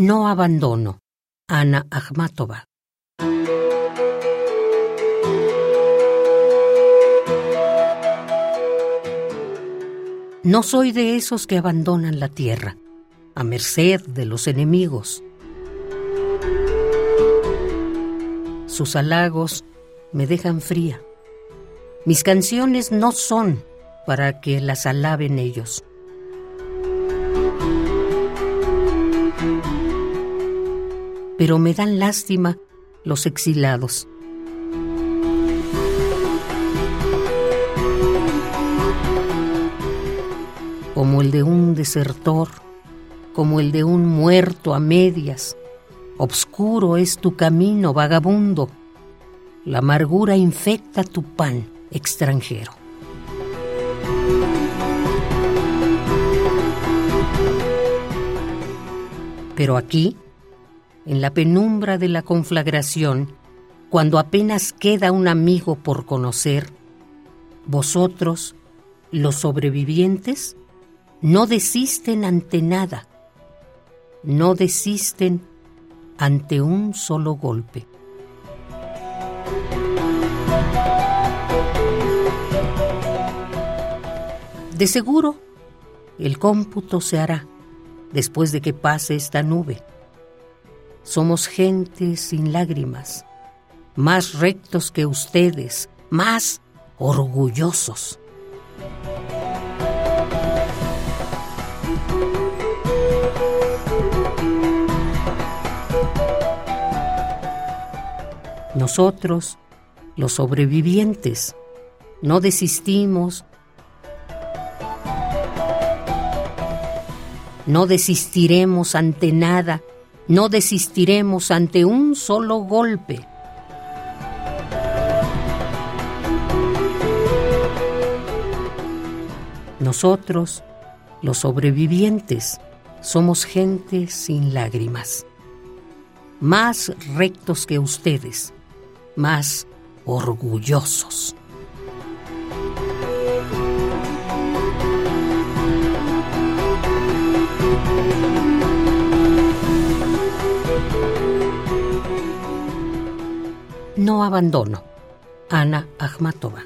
No abandono. Ana Akhmatova. No soy de esos que abandonan la tierra, a merced de los enemigos. Sus halagos me dejan fría. Mis canciones no son para que las alaben ellos. Pero me dan lástima los exilados. Como el de un desertor, como el de un muerto a medias. Obscuro es tu camino, vagabundo. La amargura infecta tu pan, extranjero. Pero aquí, en la penumbra de la conflagración, cuando apenas queda un amigo por conocer, vosotros, los sobrevivientes, no desisten ante nada, no desisten ante un solo golpe. De seguro, el cómputo se hará después de que pase esta nube. Somos gente sin lágrimas, más rectos que ustedes, más orgullosos. Nosotros, los sobrevivientes, no desistimos No desistiremos ante nada, no desistiremos ante un solo golpe. Nosotros, los sobrevivientes, somos gente sin lágrimas, más rectos que ustedes, más orgullosos. No abandono. Ana Akhmatova.